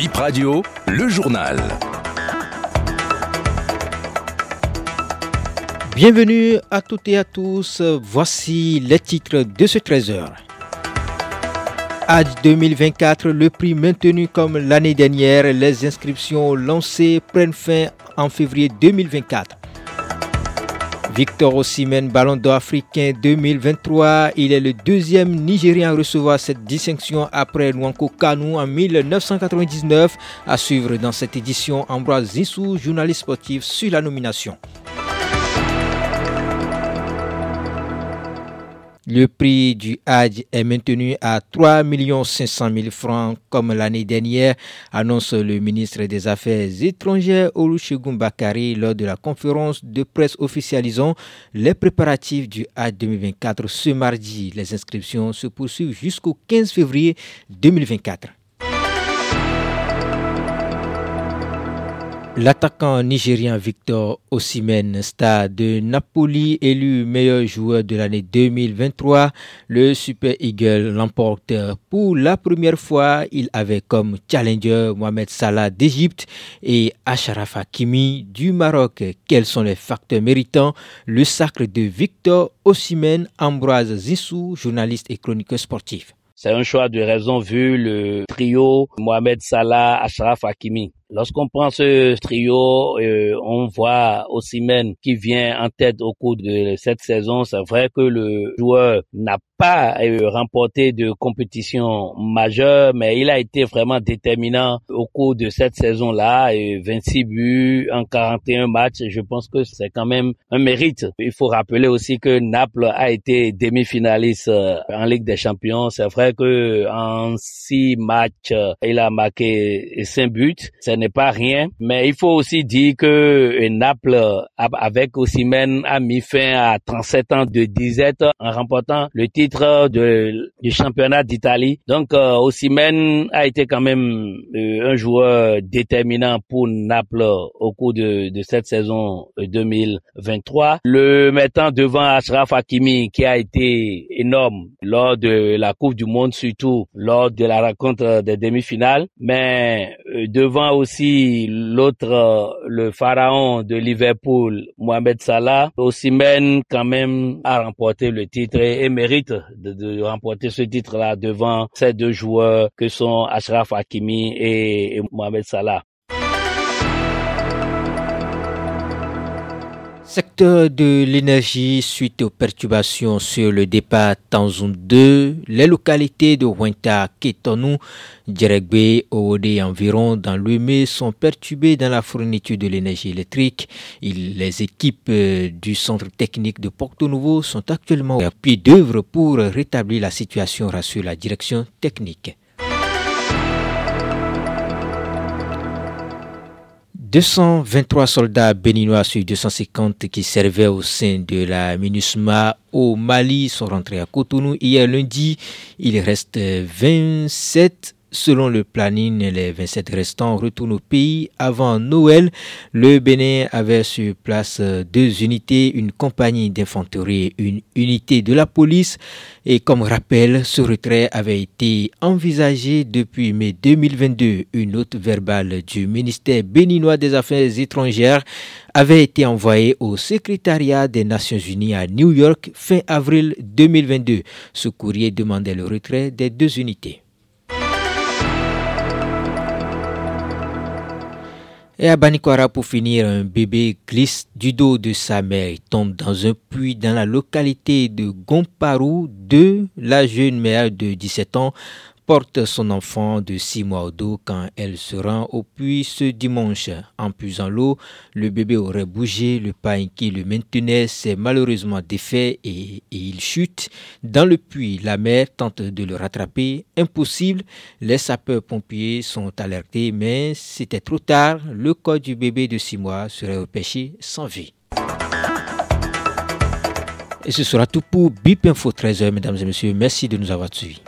Bip Radio, le journal. Bienvenue à toutes et à tous. Voici les titres de ce 13h. AD 2024, le prix maintenu comme l'année dernière. Les inscriptions lancées prennent fin en février 2024. Victor Osimhen, Ballon d'Or africain 2023. Il est le deuxième Nigérien à recevoir cette distinction après Nwanko Kanu en 1999. À suivre dans cette édition, Ambroise Zissou, journaliste sportif, sur la nomination. Le prix du Hajj est maintenu à 3 500 000 francs comme l'année dernière, annonce le ministre des Affaires étrangères Olusegun Bakari lors de la conférence de presse officialisant les préparatifs du Hajj 2024 ce mardi. Les inscriptions se poursuivent jusqu'au 15 février 2024. L'attaquant nigérien Victor Osimhen, stade de Napoli, élu meilleur joueur de l'année 2023, le Super Eagle l'emporte pour la première fois. Il avait comme challenger Mohamed Salah d'Égypte et Achraf Hakimi du Maroc. Quels sont les facteurs méritants? Le sacre de Victor Osimhen, Ambroise Zissou, journaliste et chroniqueur sportif. C'est un choix de raison vu le trio Mohamed Salah, Achraf Hakimi. Lorsqu'on prend ce trio, euh, on voit Osimhen qui vient en tête au cours de cette saison. C'est vrai que le joueur n'a pas euh, remporté de compétition majeure, mais il a été vraiment déterminant au cours de cette saison-là. 26 buts en 41 matchs, je pense que c'est quand même un mérite. Il faut rappeler aussi que Naples a été demi-finaliste euh, en Ligue des Champions. C'est vrai que en six matchs, il a marqué cinq buts n'est pas rien, mais il faut aussi dire que Naples, avec Osimhen, a mis fin à 37 ans de disette en remportant le titre de, du championnat d'Italie. Donc, euh, Osimhen a été quand même euh, un joueur déterminant pour Naples au cours de, de cette saison 2023. Le mettant devant Ashraf Hakimi, qui a été énorme lors de la Coupe du Monde, surtout lors de la rencontre des demi-finales, mais euh, devant aussi aussi l'autre, euh, le pharaon de Liverpool, Mohamed Salah, Osimhen quand même a remporté le titre et, mérite de, remporter ce titre-là devant ces deux joueurs que sont Ashraf Hakimi et Mohamed Salah. Secteur de l'énergie suite aux perturbations sur le départ Tanzoun 2, les localités de Huenta, Ketonou, Djeregbe, Ode et environ dans mai sont perturbées dans la fourniture de l'énergie électrique. les équipes euh, du centre technique de Porto Nouveau sont actuellement à pied d'œuvre pour rétablir la situation, rassure la direction technique. 223 soldats béninois sur 250 qui servaient au sein de la MINUSMA au Mali sont rentrés à Cotonou hier lundi. Il reste 27 Selon le planning, les 27 restants retournent au pays avant Noël. Le Bénin avait sur place deux unités, une compagnie d'infanterie et une unité de la police. Et comme rappel, ce retrait avait été envisagé depuis mai 2022. Une note verbale du ministère béninois des Affaires étrangères avait été envoyée au secrétariat des Nations Unies à New York fin avril 2022. Ce courrier demandait le retrait des deux unités. Et à Banikwara, pour finir, un bébé glisse du dos de sa mère et tombe dans un puits dans la localité de Gomparu. De la jeune mère de 17 ans porte son enfant de 6 mois au dos quand elle se rend au puits ce dimanche. En puisant l'eau, le bébé aurait bougé, le pain qui le maintenait s'est malheureusement défait et, il chute dans le puits. La mère tente de le rattraper, impossible. Les sapeurs-pompiers sont alertés, mais c'était trop tard. Le corps du bébé de 6 mois serait repêché sans vie. Et ce sera tout pour BIP Info 13h, mesdames et messieurs. Merci de nous avoir suivis.